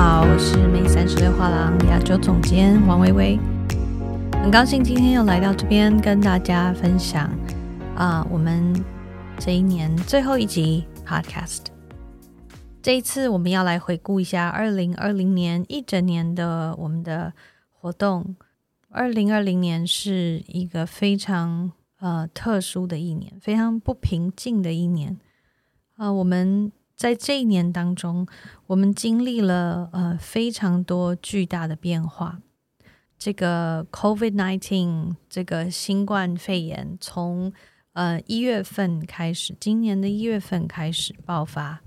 好，我是美三十六画廊亚洲总监王薇薇，很高兴今天又来到这边跟大家分享啊，我们这一年最后一集 Podcast。这一次我们要来回顾一下二零二零年一整年的我们的活动。二零二零年是一个非常呃特殊的一年，非常不平静的一年啊，我们。在这一年当中，我们经历了呃非常多巨大的变化。这个 COVID nineteen 这个新冠肺炎从呃一月份开始，今年的一月份开始爆发，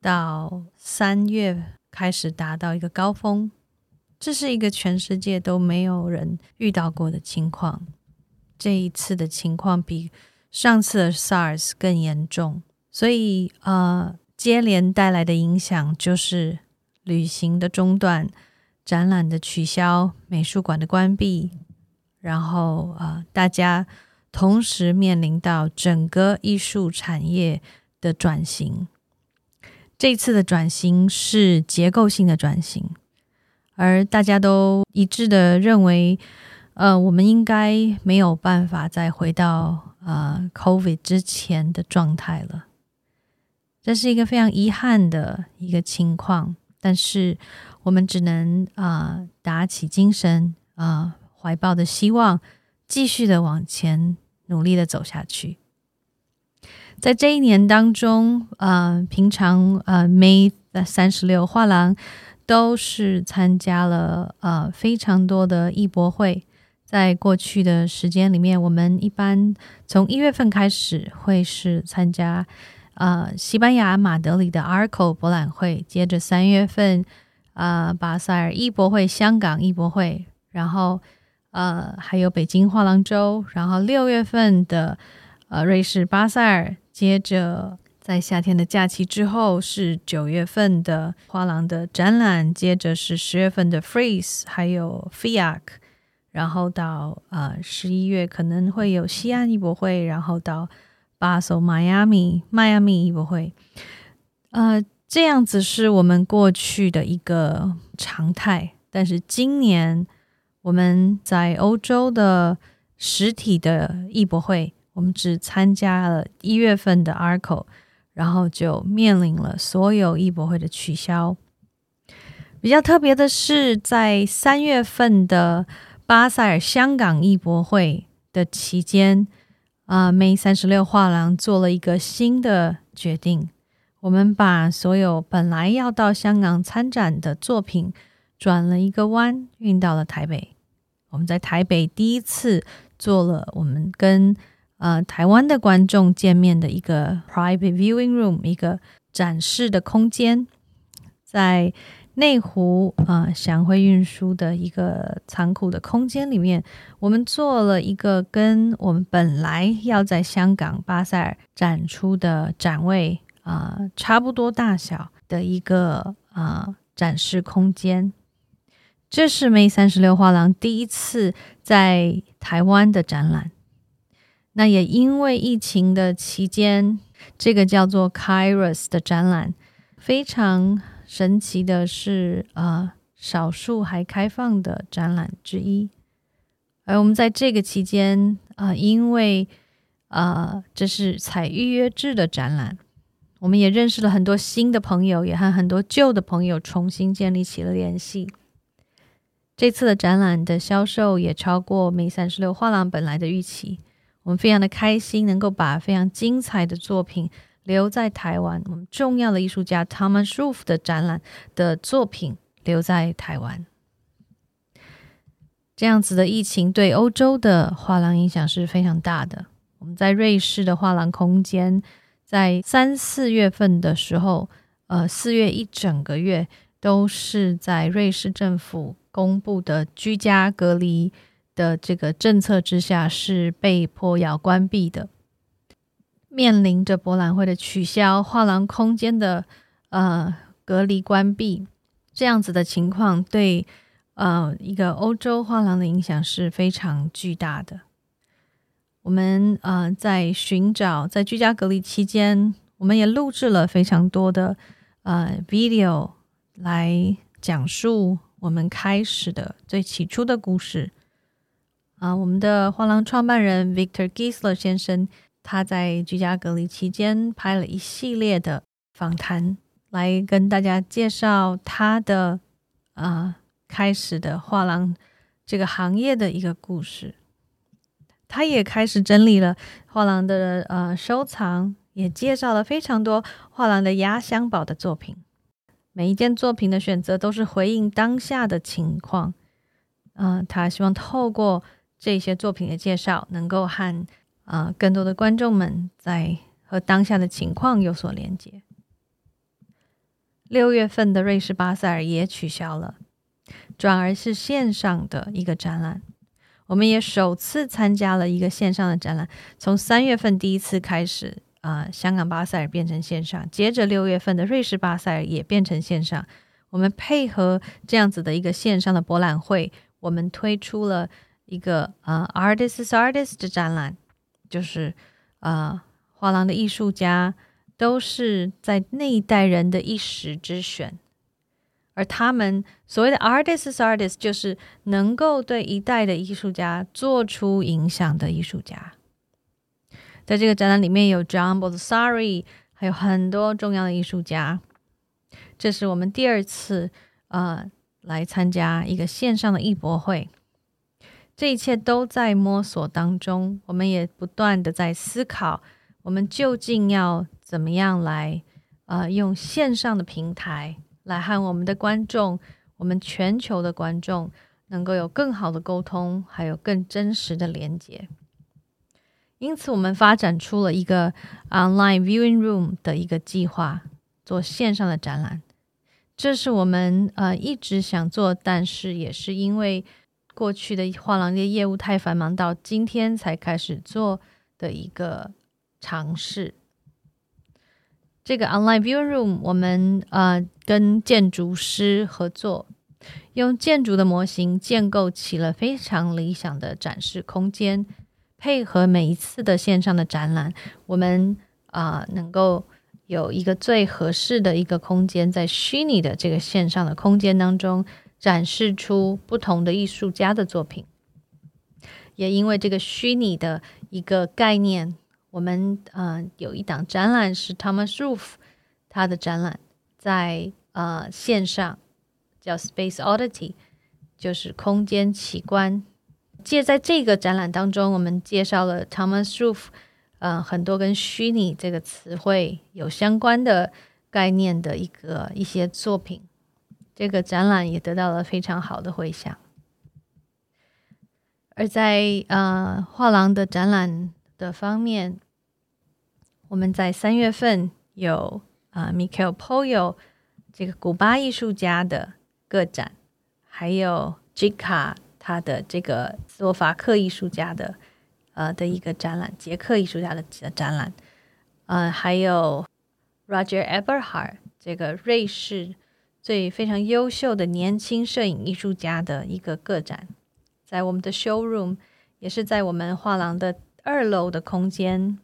到三月开始达到一个高峰，这是一个全世界都没有人遇到过的情况。这一次的情况比上次的 SARS 更严重，所以呃。接连带来的影响就是旅行的中断、展览的取消、美术馆的关闭，然后啊，大家同时面临到整个艺术产业的转型。这次的转型是结构性的转型，而大家都一致的认为，呃，我们应该没有办法再回到呃 COVID 之前的状态了。这是一个非常遗憾的一个情况，但是我们只能啊打起精神啊，怀抱的希望，继续的往前努力的走下去。在这一年当中，呃，平常呃，May 三十六画廊都是参加了呃非常多的艺博会。在过去的时间里面，我们一般从一月份开始会是参加。呃，西班牙马德里的 Arco 博览会，接着三月份，呃，巴塞尔艺博会、香港艺博会，然后呃，还有北京画廊周，然后六月份的呃瑞士巴塞尔，接着在夏天的假期之后是九月份的画廊的展览，接着是十月份的 Freeze，还有 Fiac，然后到呃十一月可能会有西安艺博会，然后到。巴塞、迈阿密、迈阿密艺博会，呃，这样子是我们过去的一个常态。但是今年我们在欧洲的实体的艺博会，我们只参加了一月份的 Arco，然后就面临了所有艺博会的取消。比较特别的是，在三月份的巴塞尔香港艺博会的期间。啊，May 三十六画廊做了一个新的决定，我们把所有本来要到香港参展的作品转了一个弯，运到了台北。我们在台北第一次做了我们跟呃台湾的观众见面的一个 private viewing room，一个展示的空间，在。内湖啊，祥辉运输的一个仓库的空间里面，我们做了一个跟我们本来要在香港巴塞尔展出的展位啊差不多大小的一个啊展示空间。这是梅三十六画廊第一次在台湾的展览。那也因为疫情的期间，这个叫做 Kairos 的展览非常。神奇的是，呃，少数还开放的展览之一。而我们在这个期间，啊，因为，呃，这是采预约制的展览，我们也认识了很多新的朋友，也和很多旧的朋友重新建立起了联系。这次的展览的销售也超过梅三十六画廊本来的预期，我们非常的开心，能够把非常精彩的作品。留在台湾，我们重要的艺术家 Thomas Roof 的展览的作品留在台湾。这样子的疫情对欧洲的画廊影响是非常大的。我们在瑞士的画廊空间，在三四月份的时候，呃，四月一整个月都是在瑞士政府公布的居家隔离的这个政策之下，是被迫要关闭的。面临着博览会的取消、画廊空间的呃隔离关闭这样子的情况，对呃一个欧洲画廊的影响是非常巨大的。我们呃在寻找在居家隔离期间，我们也录制了非常多的呃 video 来讲述我们开始的最起初的故事。啊，我们的画廊创办人 Victor Gisler 先生，他在居家隔离期间拍了一系列的访谈，来跟大家介绍他的啊开始的画廊这个行业的一个故事。他也开始整理了画廊的呃收藏，也介绍了非常多画廊的压箱宝的作品。每一件作品的选择都是回应当下的情况。嗯，他希望透过这些作品的介绍，能够和啊更多的观众们在和当下的情况有所连接。六月份的瑞士巴塞尔也取消了，转而是线上的一个展览。我们也首次参加了一个线上的展览，从三月份第一次开始啊，香港巴塞尔变成线上，接着六月份的瑞士巴塞尔也变成线上。我们配合这样子的一个线上的博览会，我们推出了。一个呃，artists artist 的展览，就是呃，画廊的艺术家都是在那一代人的一时之选，而他们所谓的 artists artist 就是能够对一代的艺术家做出影响的艺术家。在这个展览里面有 John Bossari，还有很多重要的艺术家。这是我们第二次呃来参加一个线上的艺博会。这一切都在摸索当中，我们也不断的在思考，我们究竟要怎么样来，呃，用线上的平台来和我们的观众，我们全球的观众能够有更好的沟通，还有更真实的连接。因此，我们发展出了一个 online viewing room 的一个计划，做线上的展览。这是我们呃一直想做，但是也是因为。过去的画廊的业务太繁忙，到今天才开始做的一个尝试。这个 online view room，我们呃跟建筑师合作，用建筑的模型建构起了非常理想的展示空间，配合每一次的线上的展览，我们啊能够有一个最合适的一个空间，在虚拟的这个线上的空间当中。展示出不同的艺术家的作品，也因为这个虚拟的一个概念，我们呃有一档展览是 Thomas Roof 他的展览在呃线上叫 Space Oddity，就是空间奇观。借在这个展览当中，我们介绍了 Thomas Roof 呃很多跟虚拟这个词汇有相关的概念的一个一些作品。这个展览也得到了非常好的回响，而在呃画廊的展览的方面，我们在三月份有啊 Michael Poyo 这个古巴艺术家的个展，还有 Jika 他的这个斯洛伐克艺术家的呃的一个展览，捷克艺术家的展览，呃，还有 Roger Eberhard 这个瑞士。最非常优秀的年轻摄影艺术家的一个个展，在我们的 showroom，也是在我们画廊的二楼的空间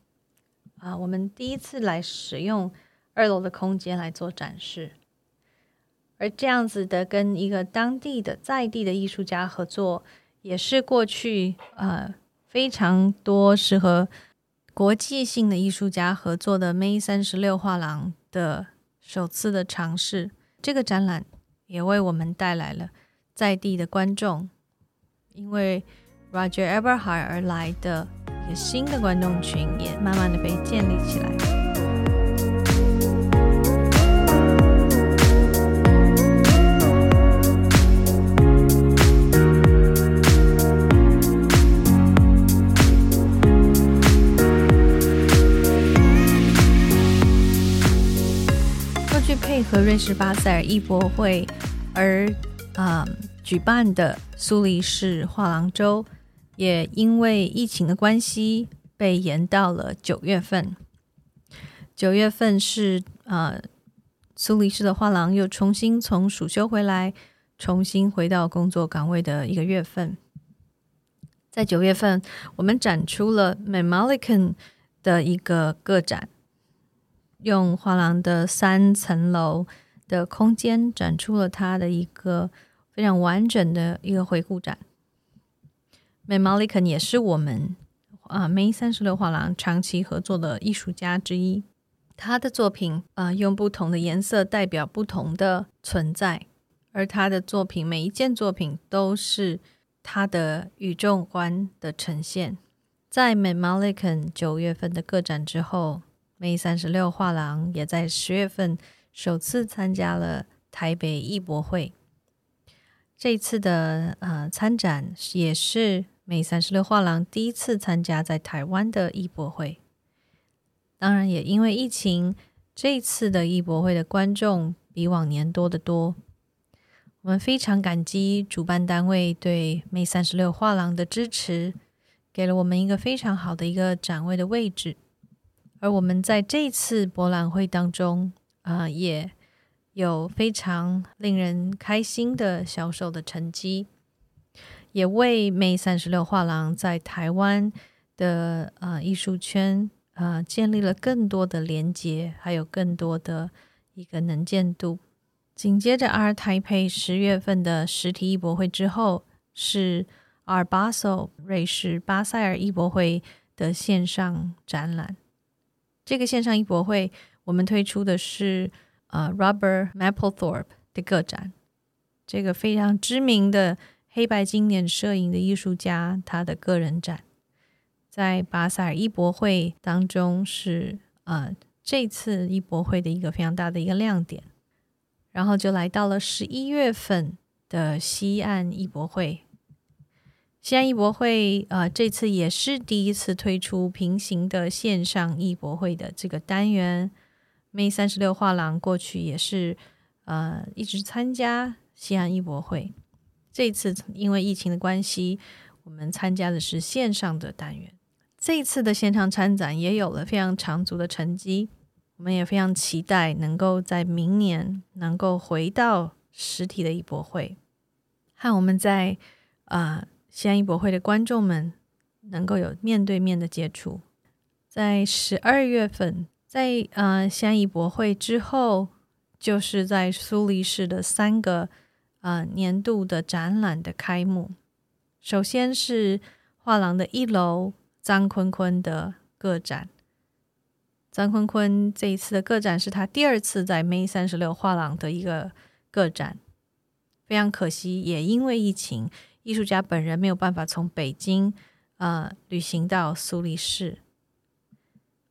啊。我们第一次来使用二楼的空间来做展示，而这样子的跟一个当地的在地的艺术家合作，也是过去呃非常多适合国际性的艺术家合作的 May 三十六画廊的首次的尝试。这个展览也为我们带来了在地的观众，因为 Roger Eberhard 而来的一个新的观众群也慢慢的被建立起来。和瑞士巴塞尔艺博会而啊举办的苏黎世画廊周，也因为疫情的关系被延到了九月份。九月份是啊苏黎世的画廊又重新从暑休回来，重新回到工作岗位的一个月份。在九月份，我们展出了 m a m a l i c a n 的一个个展。用画廊的三层楼的空间展出了他的一个非常完整的一个回顾展。m a m a l i k a n 也是我们啊 May 三十六画廊长期合作的艺术家之一。他的作品啊，用不同的颜色代表不同的存在，而他的作品每一件作品都是他的宇宙观的呈现。在 m a m a l i k a n 九月份的个展之后，May 三十六画廊也在十月份首次参加了台北艺博会。这次的呃参展也是 May 三十六画廊第一次参加在台湾的艺博会。当然，也因为疫情，这次的艺博会的观众比往年多得多。我们非常感激主办单位对 May 三十六画廊的支持。给了我们一个非常好的一个展位的位置，而我们在这次博览会当中啊，也有非常令人开心的销售的成绩，也为 May 三十六画廊在台湾的呃艺术圈啊建立了更多的连接，还有更多的一个能见度。紧接着 R 台北十月份的实体艺博会之后是。阿尔巴索瑞士巴塞尔艺博会的线上展览，这个线上艺博会我们推出的是呃 Robert Mapplethorpe 的个展，这个非常知名的黑白经典摄影的艺术家他的个人展，在巴塞尔艺博会当中是呃这次艺博会的一个非常大的一个亮点，然后就来到了十一月份的西岸艺博会。西安艺博会，呃，这次也是第一次推出平行的线上艺博会的这个单元。May 三十六画廊过去也是，呃，一直参加西安艺博会。这次因为疫情的关系，我们参加的是线上的单元。这次的线上参展也有了非常长足的成绩，我们也非常期待能够在明年能够回到实体的艺博会，和我们在啊。西安艺博会的观众们能够有面对面的接触，在十二月份，在呃西安艺博会之后，就是在苏黎世的三个呃年度的展览的开幕。首先是画廊的一楼，张坤坤的个展。张坤坤这一次的个展是他第二次在 May 三十六画廊的一个个展，非常可惜，也因为疫情。艺术家本人没有办法从北京呃旅行到苏黎世。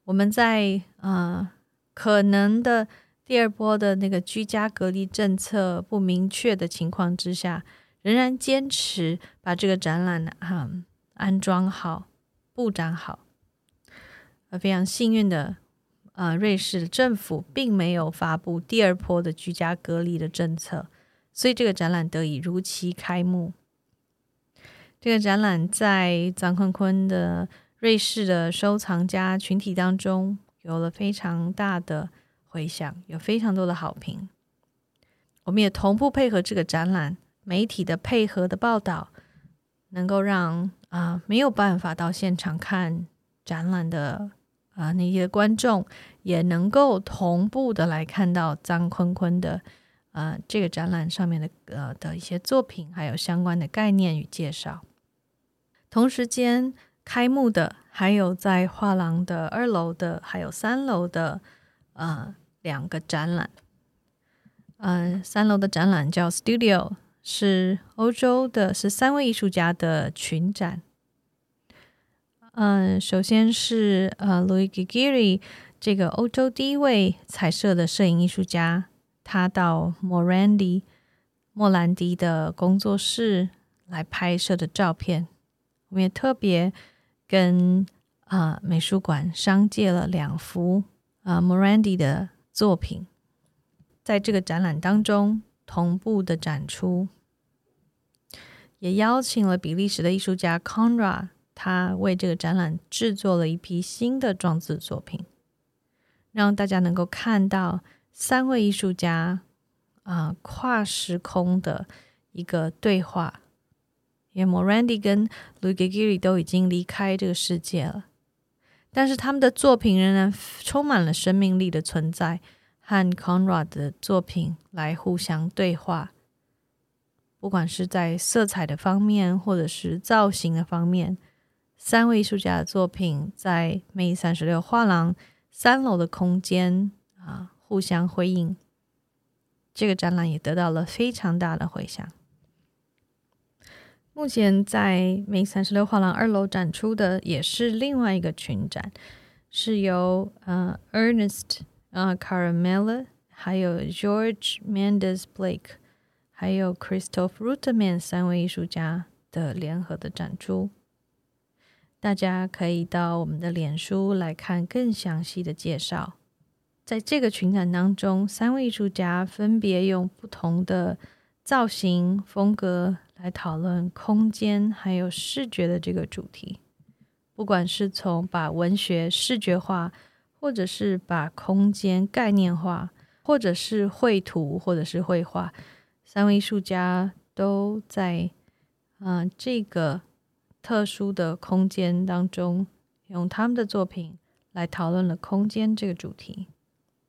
我们在呃可能的第二波的那个居家隔离政策不明确的情况之下，仍然坚持把这个展览啊安装好、布展好。非常幸运的，呃，瑞士政府并没有发布第二波的居家隔离的政策，所以这个展览得以如期开幕。这个展览在张坤坤的瑞士的收藏家群体当中有了非常大的回响，有非常多的好评。我们也同步配合这个展览，媒体的配合的报道，能够让啊没有办法到现场看展览的啊那些观众，也能够同步的来看到张坤坤的呃这个展览上面的呃的一些作品，还有相关的概念与介绍。同时间开幕的还有在画廊的二楼的，还有三楼的，呃，两个展览。嗯，三楼的展览叫 Studio，是欧洲的，是三位艺术家的群展。嗯，首先是呃，Louis Gigiri 这个欧洲第一位彩色的摄影艺术家，他到 Morandi 莫兰迪的工作室来拍摄的照片。我们也特别跟啊美术馆商借了两幅啊 Morandi 的作品，在这个展览当中同步的展出，也邀请了比利时的艺术家 Conra，他为这个展览制作了一批新的装置作品，让大家能够看到三位艺术家啊跨时空的一个对话。因为 Morandi 跟 Luigi 都已经离开这个世界了，但是他们的作品仍然充满了生命力的存在和和 Conrad 的作品来互相对话，不管是在色彩的方面，或者是造型的方面，三位艺术家的作品在 May 三十六画廊三楼的空间啊互相辉映。这个展览也得到了非常大的回响。目前在美三十六画廊二楼展出的也是另外一个群展，是由呃 Ernest。呃，Caramella，还有 George Mendes Blake，还有 Christoph Ruterman 三位艺术家的联合的展出，大家可以到我们的脸书来看更详细的介绍。在这个群展当中，三位艺术家分别用不同的造型风格来讨论空间还有视觉的这个主题，不管是从把文学视觉化。或者是把空间概念化，或者是绘图，或者是绘画，三位艺术家都在啊这个特殊的空间当中，用他们的作品来讨论了空间这个主题。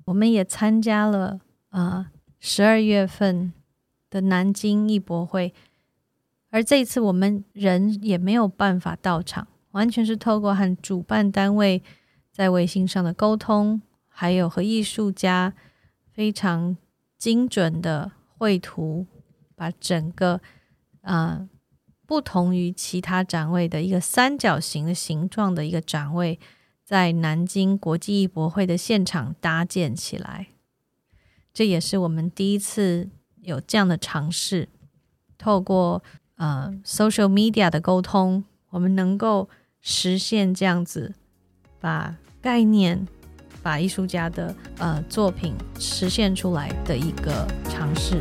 我们也参加了啊十二月份的南京艺博会，而这一次我们人也没有办法到场，完全是透过和主办单位。在微信上的沟通，还有和艺术家非常精准的绘图，把整个啊不同于其他展位的一个三角形的形状的一个展位，在南京国际艺博会的现场搭建起来。这也是我们第一次有这样的尝试，透过呃 social media 的沟通，我们能够实现这样子把。概念，把艺术家的呃作品实现出来的一个尝试。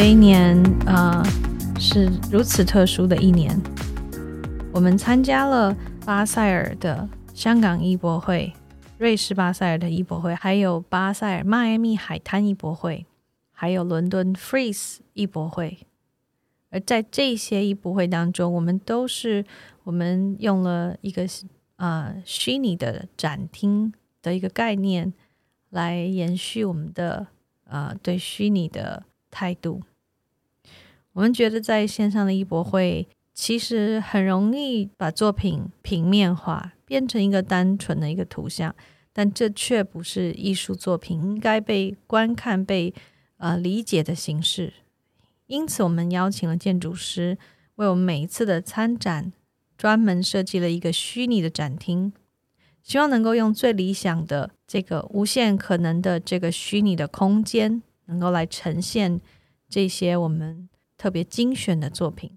这一年啊，是如此特殊的一年。我们参加了巴塞尔的香港艺博会、瑞士巴塞尔的艺博会，还有巴塞尔迈阿密海滩艺博会，还有伦敦 Freeze 艺博会。而在这些艺博会当中，我们都是我们用了一个啊虚拟的展厅的一个概念，来延续我们的呃对虚拟的。态度，我们觉得在线上的艺博会其实很容易把作品平面化，变成一个单纯的一个图像，但这却不是艺术作品应该被观看、被呃理解的形式。因此，我们邀请了建筑师为我们每一次的参展专门设计了一个虚拟的展厅，希望能够用最理想的这个无限可能的这个虚拟的空间。能够来呈现这些我们特别精选的作品，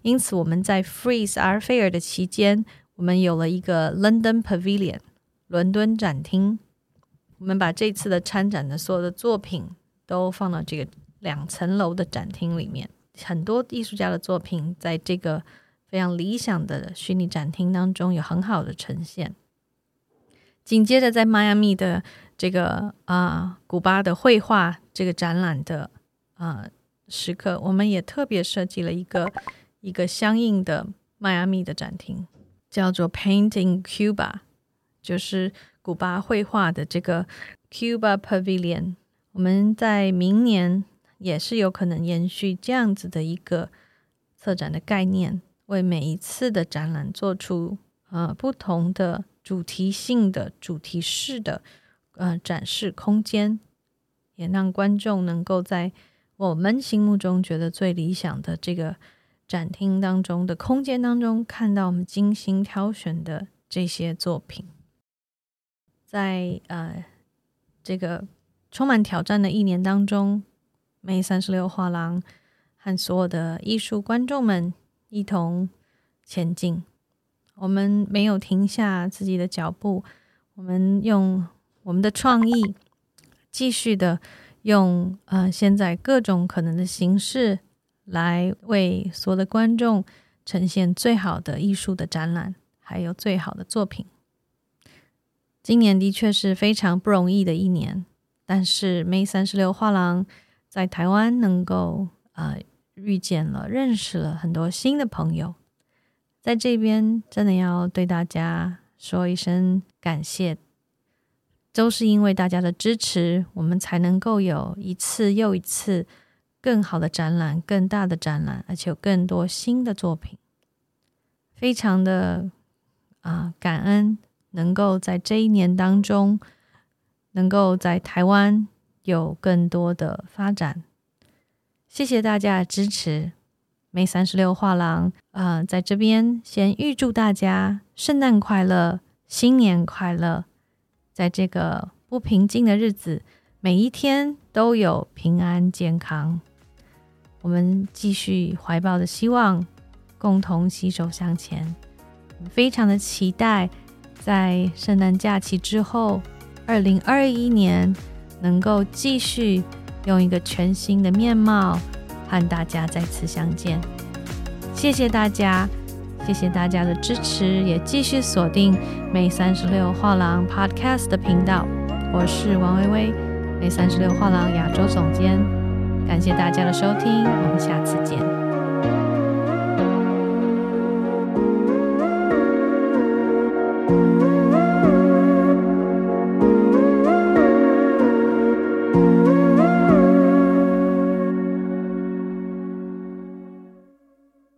因此我们在 Freeze Art Fair 的期间，我们有了一个 London Pavilion 伦敦展厅。我们把这次的参展的所有的作品都放到这个两层楼的展厅里面，很多艺术家的作品在这个非常理想的虚拟展厅当中有很好的呈现。紧接着在迈阿密的。这个啊，古巴的绘画这个展览的啊时刻，我们也特别设计了一个一个相应的迈阿密的展厅，叫做 Painting Cuba，就是古巴绘画的这个 Cuba Pavilion。我们在明年也是有可能延续这样子的一个策展的概念，为每一次的展览做出呃不同的主题性的主题式的。呃，展示空间，也让观众能够在我们心目中觉得最理想的这个展厅当中的空间当中，看到我们精心挑选的这些作品。在呃这个充满挑战的一年当中，梅三十六画廊和所有的艺术观众们一同前进。我们没有停下自己的脚步，我们用。我们的创意继续的用呃，现在各种可能的形式来为所有的观众呈现最好的艺术的展览，还有最好的作品。今年的确是非常不容易的一年，但是 May 三十六画廊在台湾能够呃遇见了、认识了很多新的朋友，在这边真的要对大家说一声感谢，都是因为大家的支持，我们才能够有一次又一次更好的展览、更大的展览，而且有更多新的作品，非常的啊感恩。能够在这一年当中，能够在台湾有更多的发展，谢谢大家的支持。May 三十六画廊啊，在这边先预祝大家圣诞快乐，新年快乐，在这个不平静的日子，每一天都有平安健康。我们继续怀抱的希望，共同携手向前，非常的期待。在圣诞假期之后，二零二一年能够继续用一个全新的面貌和大家再次相见。谢谢大家，谢谢大家的支持，也继续锁定每三十六画廊 Podcast 的频道。我是王薇薇，每三十六画廊亚洲总监。感谢大家的收听，我们下次见。